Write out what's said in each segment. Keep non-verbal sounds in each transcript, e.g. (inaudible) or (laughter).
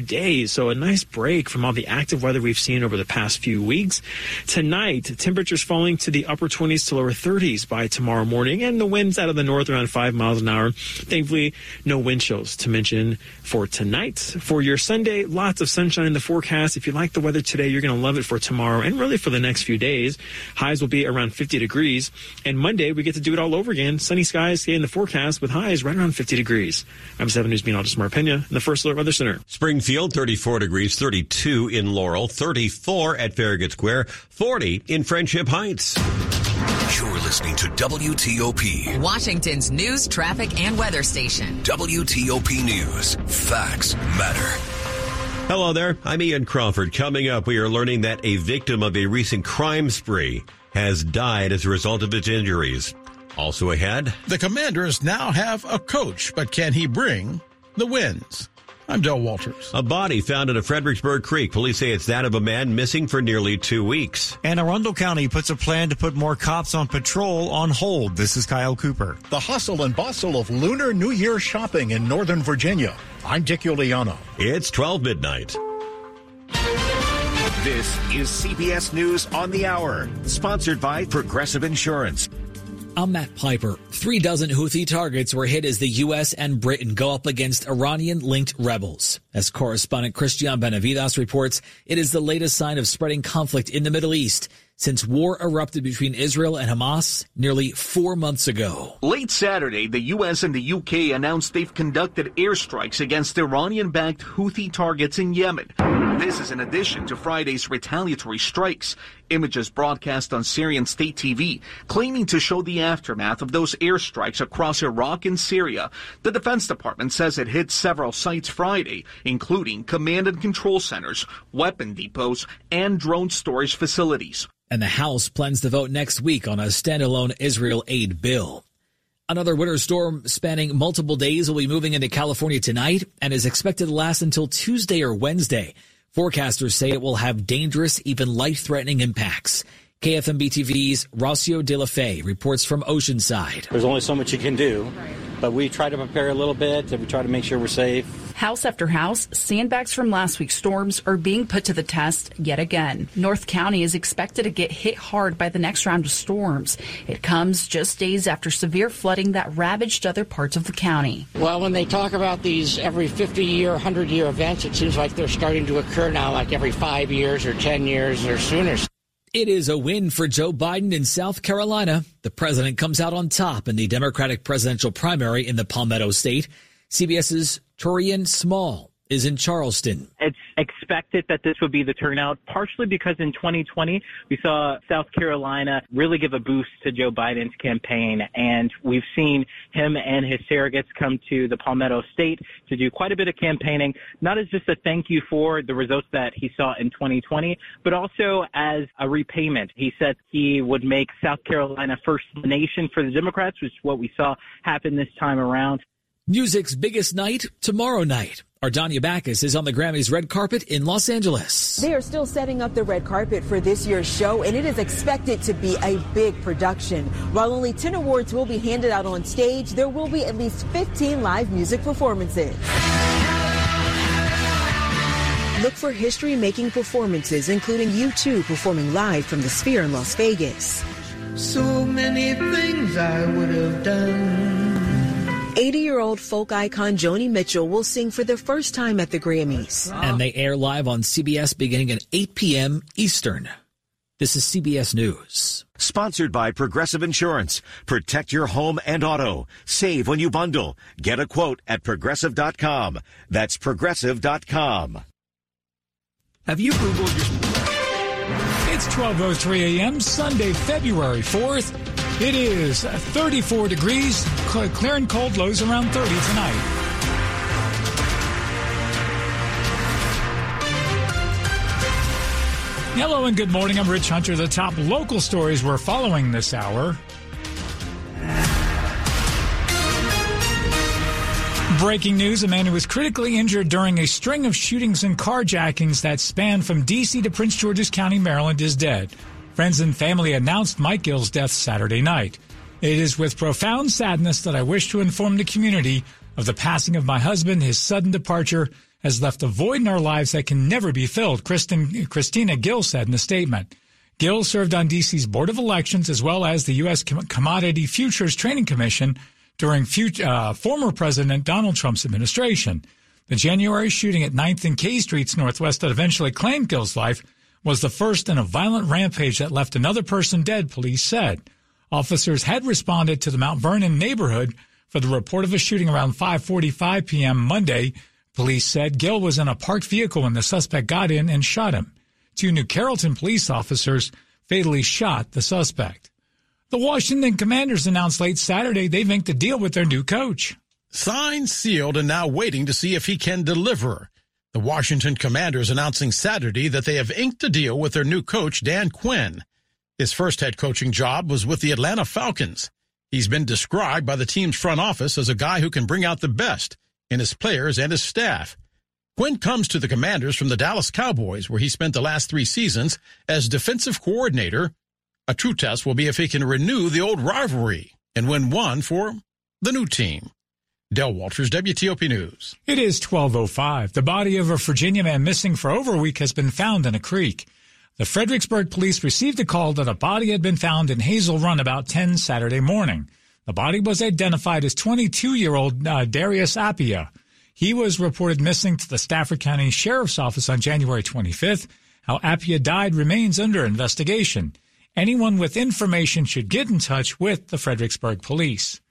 days, so a nice break from all the active weather we've seen over the past few weeks. Tonight, temperatures falling to the upper 20s to lower 30s by tomorrow morning, and the winds out of the north around 5 miles an hour. Thankfully, no wind chills to mention for tonight. For your Sunday, lots of sunshine in the forecast. If you like the weather today, you're going to love it for tomorrow and really for the next few days. Highs will be around 50 degrees, and Monday, we get to do it all over again. Sunny skies in the forecast with highs right around 50 degrees. I'm 7 News meteorologist Mark Pena in the First Alert Weather Center. Spring Springfield, 34 degrees, 32 in Laurel, 34 at Farragut Square, 40 in Friendship Heights. You're listening to WTOP, Washington's news, traffic, and weather station. WTOP News. Facts matter. Hello there. I'm Ian Crawford. Coming up, we are learning that a victim of a recent crime spree has died as a result of his injuries. Also ahead, the commanders now have a coach, but can he bring the wins? I'm Del Walters. A body found in a Fredericksburg Creek. Police say it's that of a man missing for nearly two weeks. And Arundel County puts a plan to put more cops on patrol on hold. This is Kyle Cooper. The hustle and bustle of Lunar New Year shopping in Northern Virginia. I'm Dick Uliano. It's 12 midnight. This is CBS News on the Hour, sponsored by Progressive Insurance. I'm Matt Piper. Three dozen Houthi targets were hit as the U.S. and Britain go up against Iranian-linked rebels. As correspondent Christian Benavides reports, it is the latest sign of spreading conflict in the Middle East since war erupted between Israel and Hamas nearly four months ago. Late Saturday, the U.S. and the UK announced they've conducted airstrikes against Iranian-backed Houthi targets in Yemen. This is in addition to Friday's retaliatory strikes. Images broadcast on Syrian state TV claiming to show the aftermath of those airstrikes across Iraq and Syria. The Defense Department says it hit several sites Friday, including command and control centers, weapon depots, and drone storage facilities and the House plans to vote next week on a standalone Israel aid bill. Another winter storm spanning multiple days will be moving into California tonight and is expected to last until Tuesday or Wednesday. Forecasters say it will have dangerous, even life-threatening impacts. KFMB TV's Rocio De La Fey reports from Oceanside. There's only so much you can do, but we try to prepare a little bit and we try to make sure we're safe. House after house, sandbags from last week's storms are being put to the test yet again. North County is expected to get hit hard by the next round of storms. It comes just days after severe flooding that ravaged other parts of the county. Well, when they talk about these every 50 year, 100 year events, it seems like they're starting to occur now, like every five years or 10 years or sooner. It is a win for Joe Biden in South Carolina. The president comes out on top in the Democratic presidential primary in the Palmetto State. CBS's Torian Small is in Charleston. It's expected that this would be the turnout, partially because in 2020 we saw South Carolina really give a boost to Joe Biden's campaign, and we've seen him and his surrogates come to the Palmetto State to do quite a bit of campaigning, not as just a thank you for the results that he saw in 2020, but also as a repayment. He said he would make South Carolina first nation for the Democrats, which is what we saw happen this time around. Music's biggest night tomorrow night. Ardanya Backus is on the Grammys red carpet in Los Angeles. They are still setting up the red carpet for this year's show, and it is expected to be a big production. While only 10 awards will be handed out on stage, there will be at least 15 live music performances. Look for history making performances, including U2 performing live from the Sphere in Las Vegas. So many things I would have done 80 year old folk icon Joni Mitchell will sing for the first time at the Grammys. And they air live on CBS beginning at 8 p.m. Eastern. This is CBS News. Sponsored by Progressive Insurance. Protect your home and auto. Save when you bundle. Get a quote at progressive.com. That's progressive.com. Have you Googled your. It's 12.03 a.m., Sunday, February 4th. It is 34 degrees, clear and cold, lows around 30 tonight. Hello and good morning. I'm Rich Hunter. The top local stories we're following this hour. Breaking news a man who was critically injured during a string of shootings and carjackings that spanned from D.C. to Prince George's County, Maryland, is dead. Friends and family announced Mike Gill's death Saturday night. It is with profound sadness that I wish to inform the community of the passing of my husband. His sudden departure has left a void in our lives that can never be filled, Kristen, Christina Gill said in a statement. Gill served on DC's Board of Elections as well as the U.S. Commodity Futures Trading Commission during future, uh, former President Donald Trump's administration. The January shooting at 9th and K Streets Northwest that eventually claimed Gill's life was the first in a violent rampage that left another person dead, police said. Officers had responded to the Mount Vernon neighborhood for the report of a shooting around 5:45 p.m. Monday. Police said Gill was in a parked vehicle when the suspect got in and shot him. Two New Carrollton police officers fatally shot the suspect. The Washington Commanders announced late Saturday they've inked a deal with their new coach. Signed, sealed, and now waiting to see if he can deliver. The Washington Commanders announcing Saturday that they have inked a deal with their new coach, Dan Quinn. His first head coaching job was with the Atlanta Falcons. He's been described by the team's front office as a guy who can bring out the best in his players and his staff. Quinn comes to the Commanders from the Dallas Cowboys, where he spent the last three seasons as defensive coordinator. A true test will be if he can renew the old rivalry and win one for the new team. Del Walters, WTOP News. It is 1205. The body of a Virginia man missing for over a week has been found in a creek. The Fredericksburg police received a call that a body had been found in Hazel Run about 10 Saturday morning. The body was identified as 22-year-old uh, Darius Appia. He was reported missing to the Stafford County Sheriff's Office on January 25th. How Appia died remains under investigation. Anyone with information should get in touch with the Fredericksburg police.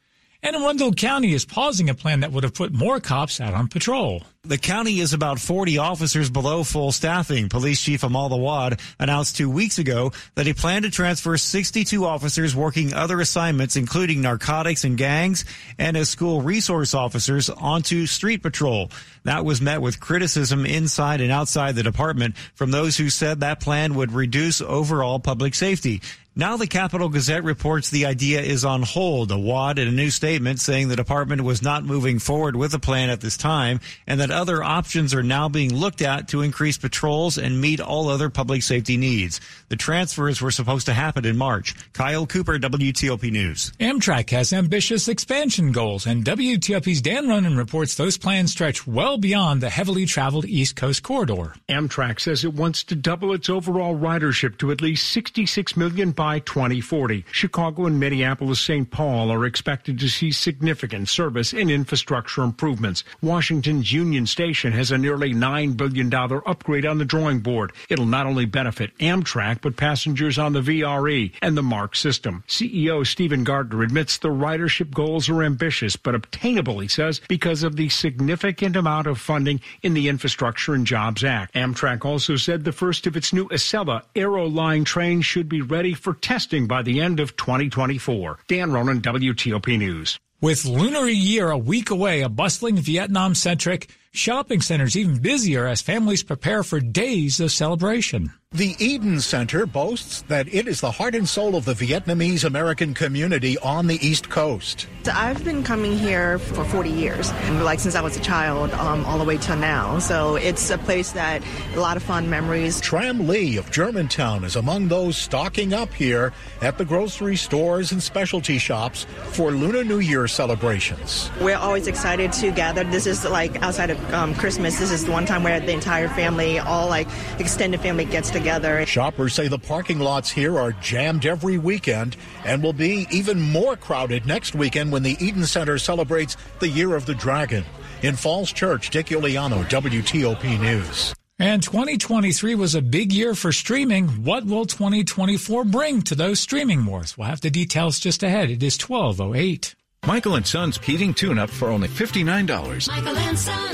And Arundel County is pausing a plan that would have put more cops out on patrol. The county is about 40 officers below full staffing. Police Chief Amal Awad announced two weeks ago that he planned to transfer 62 officers working other assignments, including narcotics and gangs, and as school resource officers onto street patrol. That was met with criticism inside and outside the department from those who said that plan would reduce overall public safety. Now the Capital Gazette reports the idea is on hold. Awad, in a new statement saying the department was not moving forward with the plan at this time and that other options are now being looked at to increase patrols and meet all other public safety needs. The transfers were supposed to happen in March. Kyle Cooper, WTOP News. Amtrak has ambitious expansion goals and WTOP's Dan Ronan reports those plans stretch well beyond the heavily traveled East Coast corridor. Amtrak says it wants to double its overall ridership to at least 66 million by 2040. Chicago and Minneapolis-St. Paul are expected to see significant service and infrastructure improvements. Washington's Union Station has a nearly $9 billion upgrade on the drawing board. It'll not only benefit Amtrak, but passengers on the VRE and the MARC system. CEO Stephen Gardner admits the ridership goals are ambitious, but obtainable, he says, because of the significant amount of funding in the Infrastructure and Jobs Act. Amtrak also said the first of its new Acela Airo line trains should be ready for for testing by the end of 2024. Dan Ronan, WTOP News. With Lunar Year a week away, a bustling Vietnam centric shopping centers even busier as families prepare for days of celebration. The Eden Center boasts that it is the heart and soul of the Vietnamese American community on the East Coast. I've been coming here for 40 years, like since I was a child, um, all the way till now. So it's a place that a lot of fun memories. Tram Lee of Germantown is among those stocking up here at the grocery stores and specialty shops for Lunar New Year celebrations. We're always excited to gather. This is like outside of um, Christmas. This is the one time where the entire family, all like extended family, gets together together. Shoppers say the parking lots here are jammed every weekend and will be even more crowded next weekend when the Eden Center celebrates the Year of the Dragon. In Falls Church, Dick Uliano, WTOP News. And 2023 was a big year for streaming. What will 2024 bring to those streaming wars? We'll have the details just ahead. It is 1208. Michael and Son's heating tune-up for only $59. Michael and Son.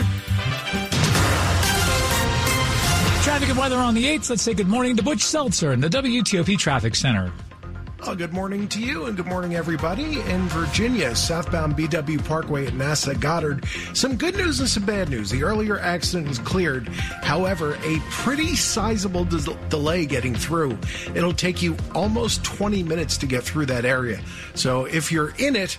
Traffic and weather on the 8th. Let's say good morning to Butch Seltzer in the WTOP Traffic Center. Well, good morning to you and good morning, everybody. In Virginia, southbound BW Parkway at NASA Goddard. Some good news and some bad news. The earlier accident is cleared. However, a pretty sizable de- delay getting through. It'll take you almost 20 minutes to get through that area. So if you're in it,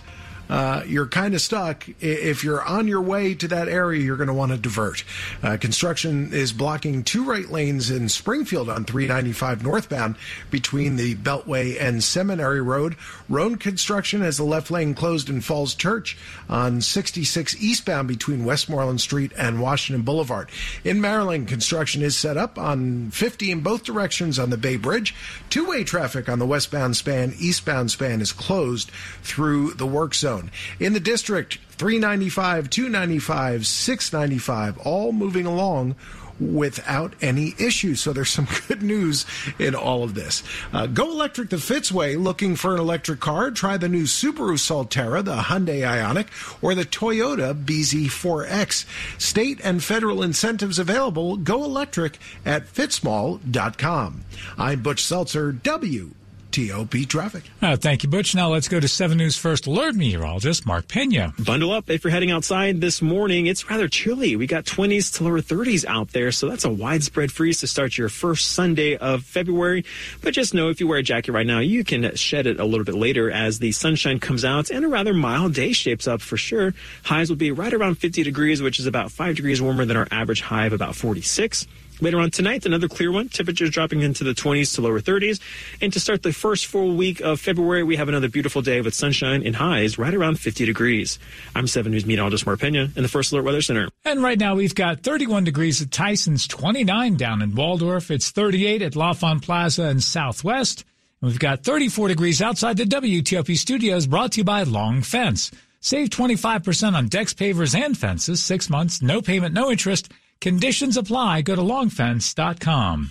uh, you're kind of stuck. If you're on your way to that area, you're going to want to divert. Uh, construction is blocking two right lanes in Springfield on 395 northbound between the Beltway and Seminary Road. Road construction has the left lane closed in Falls Church on 66 eastbound between Westmoreland Street and Washington Boulevard. In Maryland, construction is set up on 50 in both directions on the Bay Bridge. Two way traffic on the westbound span, eastbound span is closed through the work zone. In the district, 395, 295, 695, all moving along without any issues. So there's some (laughs) good news in all of this. Uh, go electric the Fitzway. Looking for an electric car? Try the new Subaru Solterra, the Hyundai Ioniq, or the Toyota BZ4X. State and federal incentives available. Go electric at fitzmall.com. I'm Butch Seltzer, W. TOP traffic. Uh, thank you, Butch. Now let's go to 7 News First Alert meteorologist Mark Pena. Bundle up if you're heading outside this morning. It's rather chilly. We got 20s to lower 30s out there, so that's a widespread freeze to start your first Sunday of February. But just know if you wear a jacket right now, you can shed it a little bit later as the sunshine comes out and a rather mild day shapes up for sure. Highs will be right around 50 degrees, which is about 5 degrees warmer than our average high of about 46. Later on tonight, another clear one. Temperatures dropping into the 20s to lower 30s. And to start the first full week of February, we have another beautiful day with sunshine and highs right around 50 degrees. I'm 7 News meteorologist Mark Pena in the First Alert Weather Center. And right now we've got 31 degrees at Tyson's, 29 down in Waldorf. It's 38 at L'Enfant Plaza and Southwest. And we've got 34 degrees outside the WTOP studios brought to you by Long Fence. Save 25% on decks, pavers, and fences. Six months, no payment, no interest. Conditions apply. Go to longfence.com.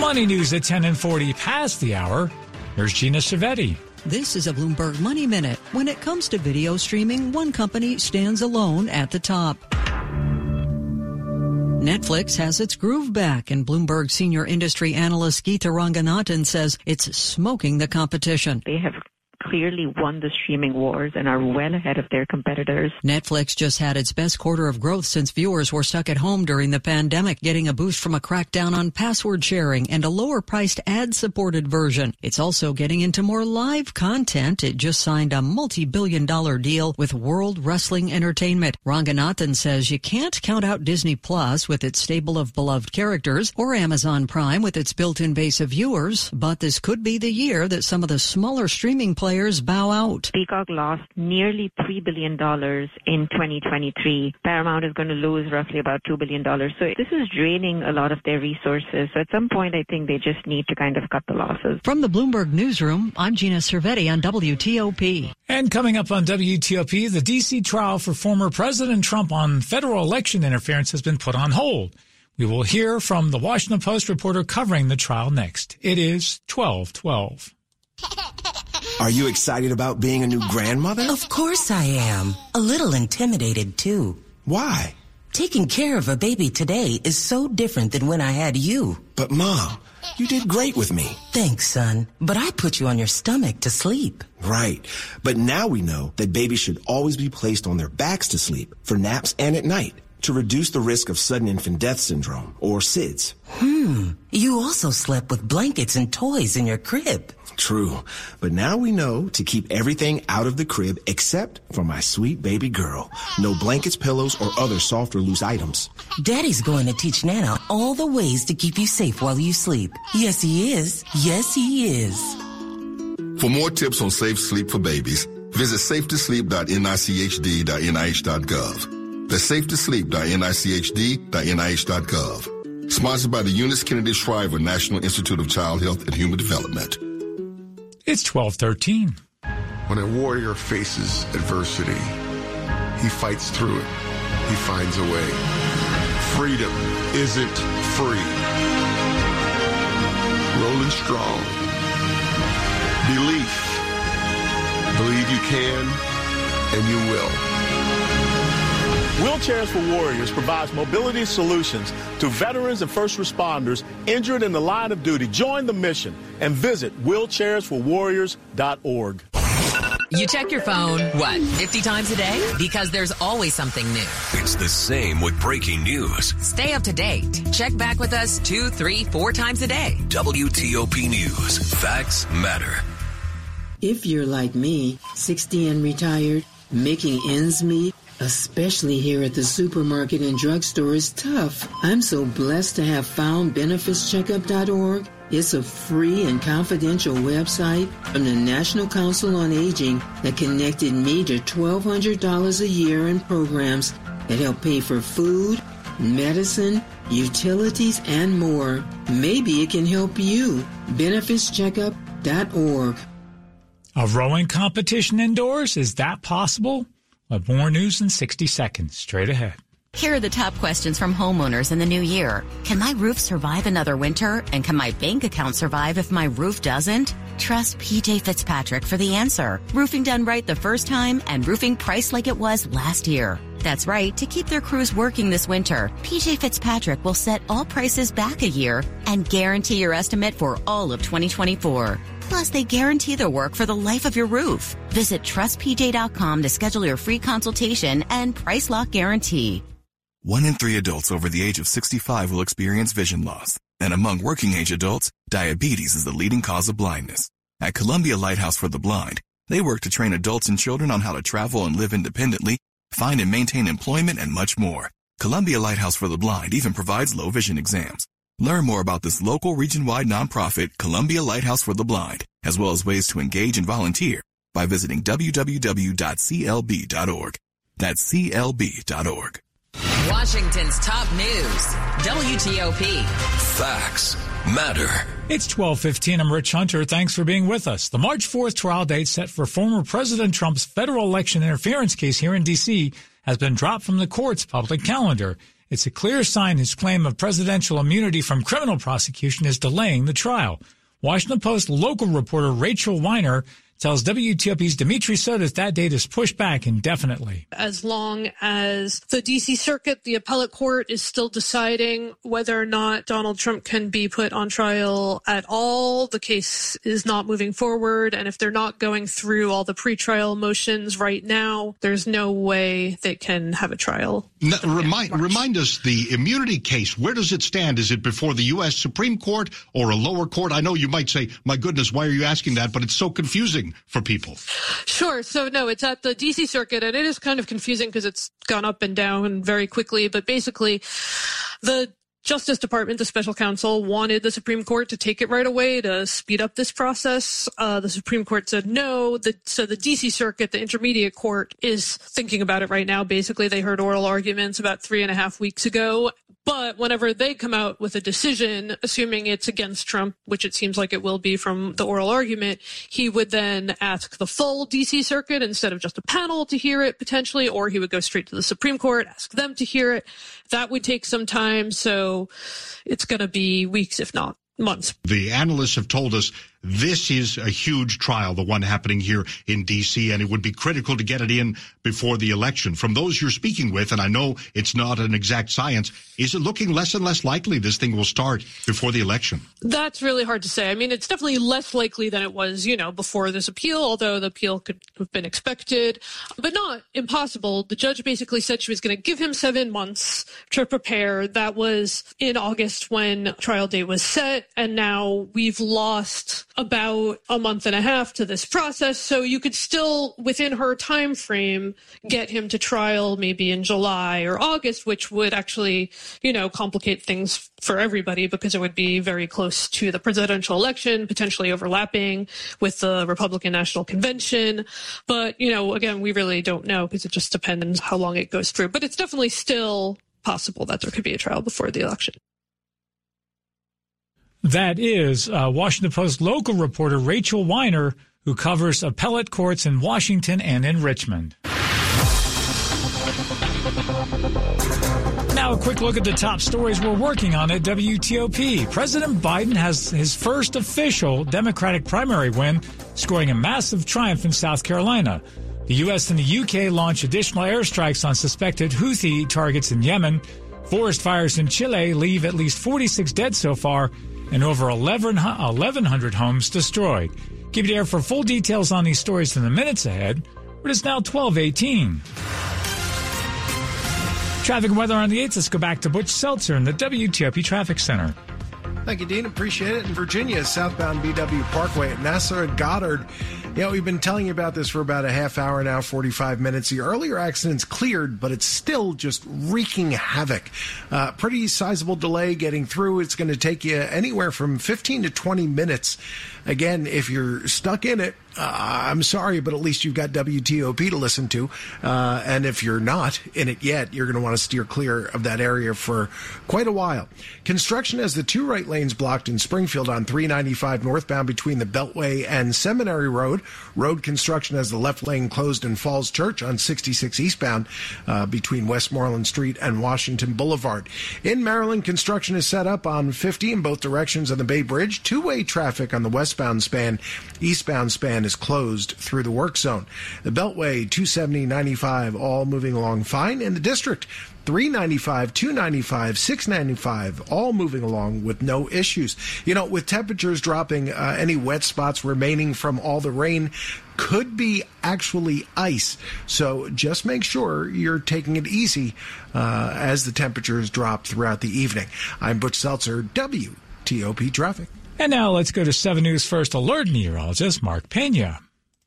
Money news at 10 and 40 past the hour. Here's Gina Cervetti. This is a Bloomberg Money Minute. When it comes to video streaming, one company stands alone at the top. Netflix has its groove back, and Bloomberg senior industry analyst Geeta Ranganathan says it's smoking the competition. They have clearly won the streaming wars and are well ahead of their competitors. Netflix just had its best quarter of growth since viewers were stuck at home during the pandemic, getting a boost from a crackdown on password sharing and a lower priced ad supported version. It's also getting into more live content. It just signed a multi billion dollar deal with World Wrestling Entertainment. Ranganathan says you can't count out Disney Plus with its stable of beloved characters or Amazon Prime with its built in base of viewers, but this could be the year that some of the smaller streaming players players bow out. Peacock lost nearly $3 billion in 2023. Paramount is going to lose roughly about $2 billion. So this is draining a lot of their resources. So at some point, I think they just need to kind of cut the losses. From the Bloomberg Newsroom, I'm Gina Cervetti on WTOP. And coming up on WTOP, the D.C. trial for former President Trump on federal election interference has been put on hold. We will hear from the Washington Post reporter covering the trial next. It is 1212. (laughs) Are you excited about being a new grandmother? Of course I am. A little intimidated too. Why? Taking care of a baby today is so different than when I had you. But mom, you did great with me. Thanks, son. But I put you on your stomach to sleep. Right. But now we know that babies should always be placed on their backs to sleep for naps and at night to reduce the risk of sudden infant death syndrome or SIDS. Hmm. You also slept with blankets and toys in your crib. True. But now we know to keep everything out of the crib except for my sweet baby girl. No blankets, pillows, or other soft or loose items. Daddy's going to teach Nana all the ways to keep you safe while you sleep. Yes, he is. Yes, he is. For more tips on safe sleep for babies, visit safetosleep.nichd.nih.gov. That's safetosleep.nichd.nih.gov. Sponsored by the Eunice Kennedy Shriver National Institute of Child Health and Human Development. It's 1213. When a warrior faces adversity, he fights through it. He finds a way. Freedom isn't free. Rolling strong. Belief. Believe you can and you will. Wheelchairs for Warriors provides mobility solutions to veterans and first responders injured in the line of duty. Join the mission and visit wheelchairsforwarriors.org. You check your phone, what, 50 times a day? Because there's always something new. It's the same with breaking news. Stay up to date. Check back with us two, three, four times a day. WTOP News. Facts matter. If you're like me, 60 and retired, making ends meet, especially here at the supermarket and drugstore, is tough. I'm so blessed to have found benefitscheckup.org. It's a free and confidential website from the National Council on Aging that connected me to $1,200 a year in programs that help pay for food, medicine, utilities, and more. Maybe it can help you. BenefitsCheckup.org. A rowing competition indoors? Is that possible? With more news in 60 seconds. Straight ahead. Here are the top questions from homeowners in the new year. Can my roof survive another winter? And can my bank account survive if my roof doesn't? Trust PJ Fitzpatrick for the answer. Roofing done right the first time and roofing priced like it was last year. That's right. To keep their crews working this winter, PJ Fitzpatrick will set all prices back a year and guarantee your estimate for all of 2024. Plus, they guarantee their work for the life of your roof. Visit trustpj.com to schedule your free consultation and price lock guarantee. One in three adults over the age of 65 will experience vision loss. And among working age adults, diabetes is the leading cause of blindness. At Columbia Lighthouse for the Blind, they work to train adults and children on how to travel and live independently, find and maintain employment, and much more. Columbia Lighthouse for the Blind even provides low vision exams. Learn more about this local region-wide nonprofit, Columbia Lighthouse for the Blind, as well as ways to engage and volunteer by visiting www.clb.org. That's clb.org. Washington's top news. WTOP. Facts matter. It's 1215. I'm Rich Hunter. Thanks for being with us. The March 4th trial date set for former President Trump's federal election interference case here in D.C. has been dropped from the court's public calendar. It's a clear sign his claim of presidential immunity from criminal prosecution is delaying the trial. Washington Post local reporter Rachel Weiner tells WTOP's Dimitri Sotis that date is pushed back indefinitely. As long as the D.C. Circuit, the appellate court, is still deciding whether or not Donald Trump can be put on trial at all, the case is not moving forward. And if they're not going through all the pretrial motions right now, there's no way they can have a trial. No, remind, remind us the immunity case. Where does it stand? Is it before the U.S. Supreme Court or a lower court? I know you might say, my goodness, why are you asking that? But it's so confusing for people. Sure. So no, it's at the DC circuit and it is kind of confusing because it's gone up and down very quickly. But basically the Justice Department, the special counsel, wanted the Supreme Court to take it right away to speed up this process. Uh, the Supreme Court said no. The, so the DC Circuit, the Intermediate Court, is thinking about it right now. Basically, they heard oral arguments about three and a half weeks ago. But whenever they come out with a decision, assuming it's against Trump, which it seems like it will be from the oral argument, he would then ask the full DC circuit instead of just a panel to hear it potentially, or he would go straight to the Supreme Court, ask them to hear it. That would take some time. So it's going to be weeks, if not months. The analysts have told us this is a huge trial, the one happening here in D.C., and it would be critical to get it in before the election. From those you're speaking with, and I know it's not an exact science, is it looking less and less likely this thing will start before the election? That's really hard to say. I mean, it's definitely less likely than it was, you know, before this appeal, although the appeal could have been expected, but not impossible. The judge basically said she was going to give him seven months to prepare. That was in August when trial date was set, and now we've lost about a month and a half to this process. So you could still, within her time frame, get him to trial maybe in July or August, which would actually, you know, complicate things for everybody because it would be very close to the presidential election, potentially overlapping with the Republican National Convention. But, you know, again, we really don't know because it just depends how long it goes through. But it's definitely still possible that there could be a trial before the election. That is uh, Washington Post local reporter Rachel Weiner, who covers appellate courts in Washington and in Richmond. Now, a quick look at the top stories we're working on at WTOP. President Biden has his first official Democratic primary win, scoring a massive triumph in South Carolina. The U.S. and the U.K. launch additional airstrikes on suspected Houthi targets in Yemen. Forest fires in Chile leave at least 46 dead so far and over 1,100 homes destroyed. Keep it here for full details on these stories in the minutes ahead. It's now 1218. Traffic and weather on the 8th. Let's go back to Butch Seltzer in the WTOP Traffic Center. Thank you, Dean. Appreciate it. In Virginia, southbound BW Parkway at NASA and Goddard. Yeah, we've been telling you about this for about a half hour now, 45 minutes. The earlier accident's cleared, but it's still just wreaking havoc. Uh, pretty sizable delay getting through. It's going to take you anywhere from 15 to 20 minutes. Again, if you're stuck in it, I'm sorry, but at least you've got WTOP to listen to. Uh, and if you're not in it yet, you're going to want to steer clear of that area for quite a while. Construction has the two right lanes blocked in Springfield on 395 northbound between the Beltway and Seminary Road. Road construction has the left lane closed in Falls Church on 66 eastbound uh, between Westmoreland Street and Washington Boulevard. In Maryland, construction is set up on 50 in both directions on the Bay Bridge. Two way traffic on the westbound span. Eastbound span is closed through the work zone. The Beltway 270 95 all moving along fine. In the district, 395, 295, 695, all moving along with no issues. You know, with temperatures dropping, uh, any wet spots remaining from all the rain could be actually ice. So just make sure you're taking it easy uh, as the temperatures drop throughout the evening. I'm Butch Seltzer, WTOP Traffic. And now let's go to 7 News First Alert meteorologist Mark Pena.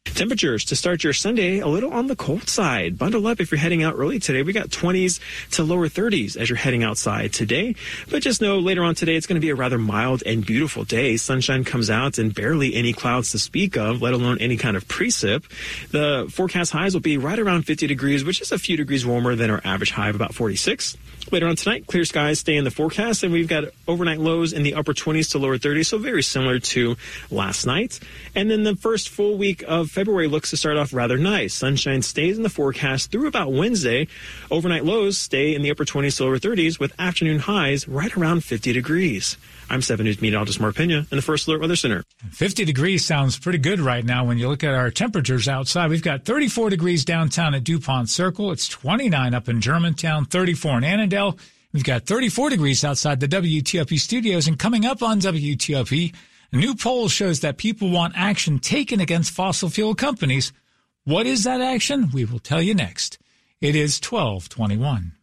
Temperatures to start your Sunday a little on the cold side. Bundle up if you're heading out early today. We got 20s to lower 30s as you're heading outside today. But just know later on today it's going to be a rather mild and beautiful day. Sunshine comes out and barely any clouds to speak of, let alone any kind of precip. The forecast highs will be right around 50 degrees, which is a few degrees warmer than our average high of about 46. Later on tonight, clear skies stay in the forecast, and we've got overnight lows in the upper 20s to lower 30s, so very similar to last night. And then the first full week of February looks to start off rather nice. Sunshine stays in the forecast through about Wednesday. Overnight lows stay in the upper 20s to lower 30s, with afternoon highs right around 50 degrees. I'm 7 News meteorologist Mark Pena in the First Alert Weather Center. 50 degrees sounds pretty good right now when you look at our temperatures outside. We've got 34 degrees downtown at DuPont Circle. It's 29 up in Germantown, 34 in Annandale. We've got 34 degrees outside the WTOP studios and coming up on WTOP, a new poll shows that people want action taken against fossil fuel companies. What is that action? We will tell you next. It is 1221.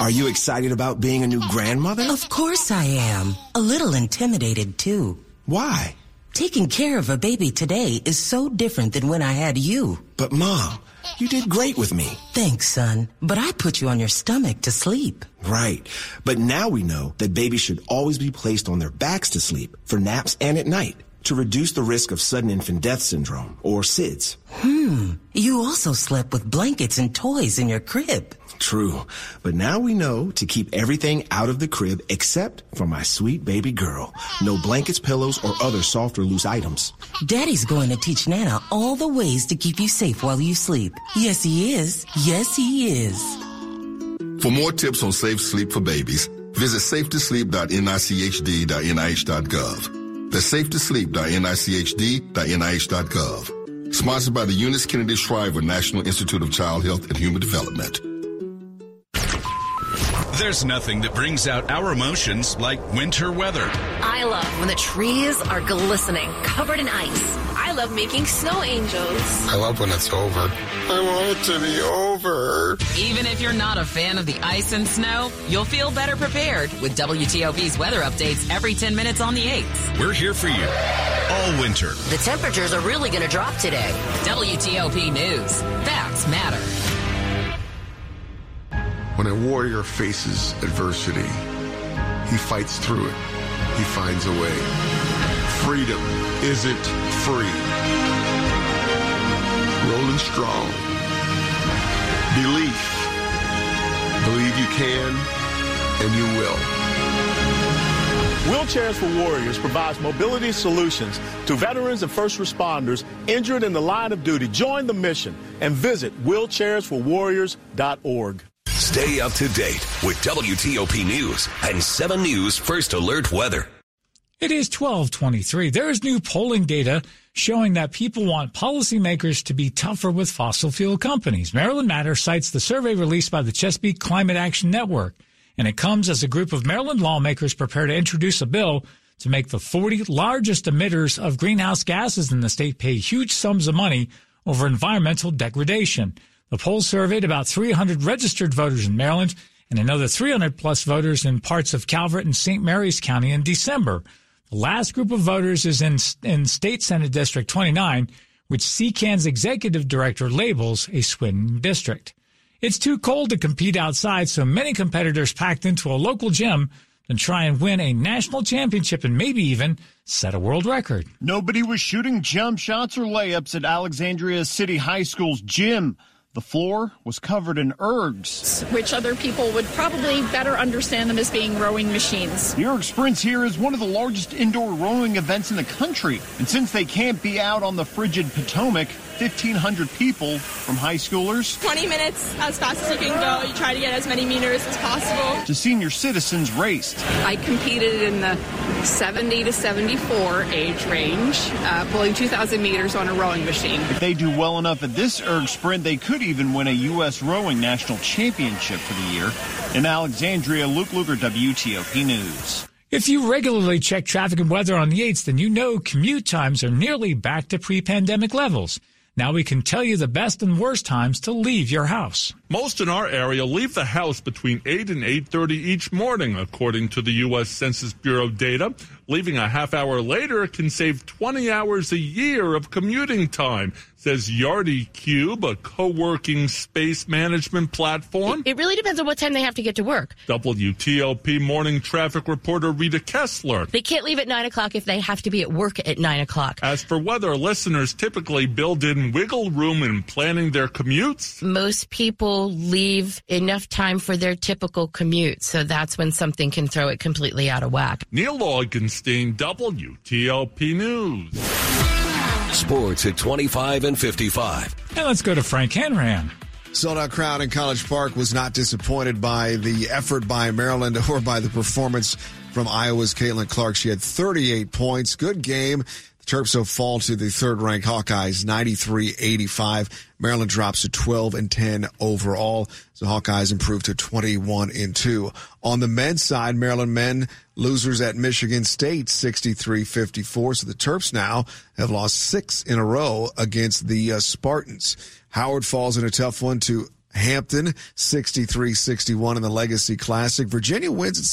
Are you excited about being a new grandmother? Of course I am. A little intimidated too. Why? Taking care of a baby today is so different than when I had you. But mom, you did great with me. Thanks, son. But I put you on your stomach to sleep. Right. But now we know that babies should always be placed on their backs to sleep for naps and at night to reduce the risk of sudden infant death syndrome or SIDS. Hmm. You also slept with blankets and toys in your crib. True. But now we know to keep everything out of the crib except for my sweet baby girl. No blankets, pillows, or other soft or loose items. Daddy's going to teach Nana all the ways to keep you safe while you sleep. Yes, he is. Yes, he is. For more tips on safe sleep for babies, visit safetosleep.nichd.nih.gov. That's safetosleep.nichd.nih.gov. Sponsored by the Eunice Kennedy Shriver National Institute of Child Health and Human Development. There's nothing that brings out our emotions like winter weather. I love when the trees are glistening, covered in ice. I love making snow angels. I love when it's over. I want it to be over. Even if you're not a fan of the ice and snow, you'll feel better prepared with WTOP's weather updates every 10 minutes on the 8th. We're here for you all winter. The temperatures are really going to drop today. WTOP News. Facts matter. When a warrior faces adversity, he fights through it. He finds a way. Freedom isn't free. Rolling strong. Belief. Believe you can and you will. Wheelchairs for Warriors provides mobility solutions to veterans and first responders injured in the line of duty. Join the mission and visit wheelchairsforwarriors.org. Stay up to date with WTOP News and 7 News First Alert Weather. It is 1223. There is new polling data showing that people want policymakers to be tougher with fossil fuel companies. Maryland Matter cites the survey released by the Chesapeake Climate Action Network, and it comes as a group of Maryland lawmakers prepare to introduce a bill to make the 40 largest emitters of greenhouse gases in the state pay huge sums of money over environmental degradation. The poll surveyed about 300 registered voters in Maryland, and another 300 plus voters in parts of Calvert and St. Mary's County in December. The last group of voters is in, in State Senate District 29, which CCAN's executive director labels a swing district. It's too cold to compete outside, so many competitors packed into a local gym and try and win a national championship and maybe even set a world record. Nobody was shooting jump shots or layups at Alexandria City High School's gym. The floor was covered in ergs, which other people would probably better understand them as being rowing machines. The erg sprints here is one of the largest indoor rowing events in the country. And since they can't be out on the frigid Potomac, 1,500 people from high schoolers. 20 minutes as fast as you can go. You try to get as many meters as possible. To senior citizens raced. I competed in the 70 to 74 age range, uh, pulling 2,000 meters on a rowing machine. If they do well enough at this erg sprint, they could even win a U.S. rowing national championship for the year. In Alexandria, Luke Lukert, WTOP News. If you regularly check traffic and weather on the 8th, then you know commute times are nearly back to pre-pandemic levels. Now we can tell you the best and worst times to leave your house. Most in our area leave the house between 8 and 8:30 each morning, according to the US Census Bureau data. Leaving a half hour later can save 20 hours a year of commuting time, says Yardi Kube, a co-working space management platform. It really depends on what time they have to get to work. WTOP morning traffic reporter Rita Kessler. They can't leave at 9 o'clock if they have to be at work at 9 o'clock. As for weather, listeners typically build in wiggle room in planning their commutes. Most people leave enough time for their typical commute, so that's when something can throw it completely out of whack. Neil Augenstein, WTOP News. Sports at 25 and 55. And let's go to Frank Hanrahan. Sold out crowd in College Park was not disappointed by the effort by Maryland (laughs) or by the performance from Iowa's Caitlin Clark. She had 38 points. Good game. Terps will fall to the third ranked Hawkeyes 93-85. Maryland drops to 12 and 10 overall. The Hawkeyes improved to 21 and 2. On the men's side, Maryland men losers at Michigan State 63-54. So the Terps now have lost six in a row against the uh, Spartans. Howard falls in a tough one to Hampton 63-61 in the Legacy Classic. Virginia wins at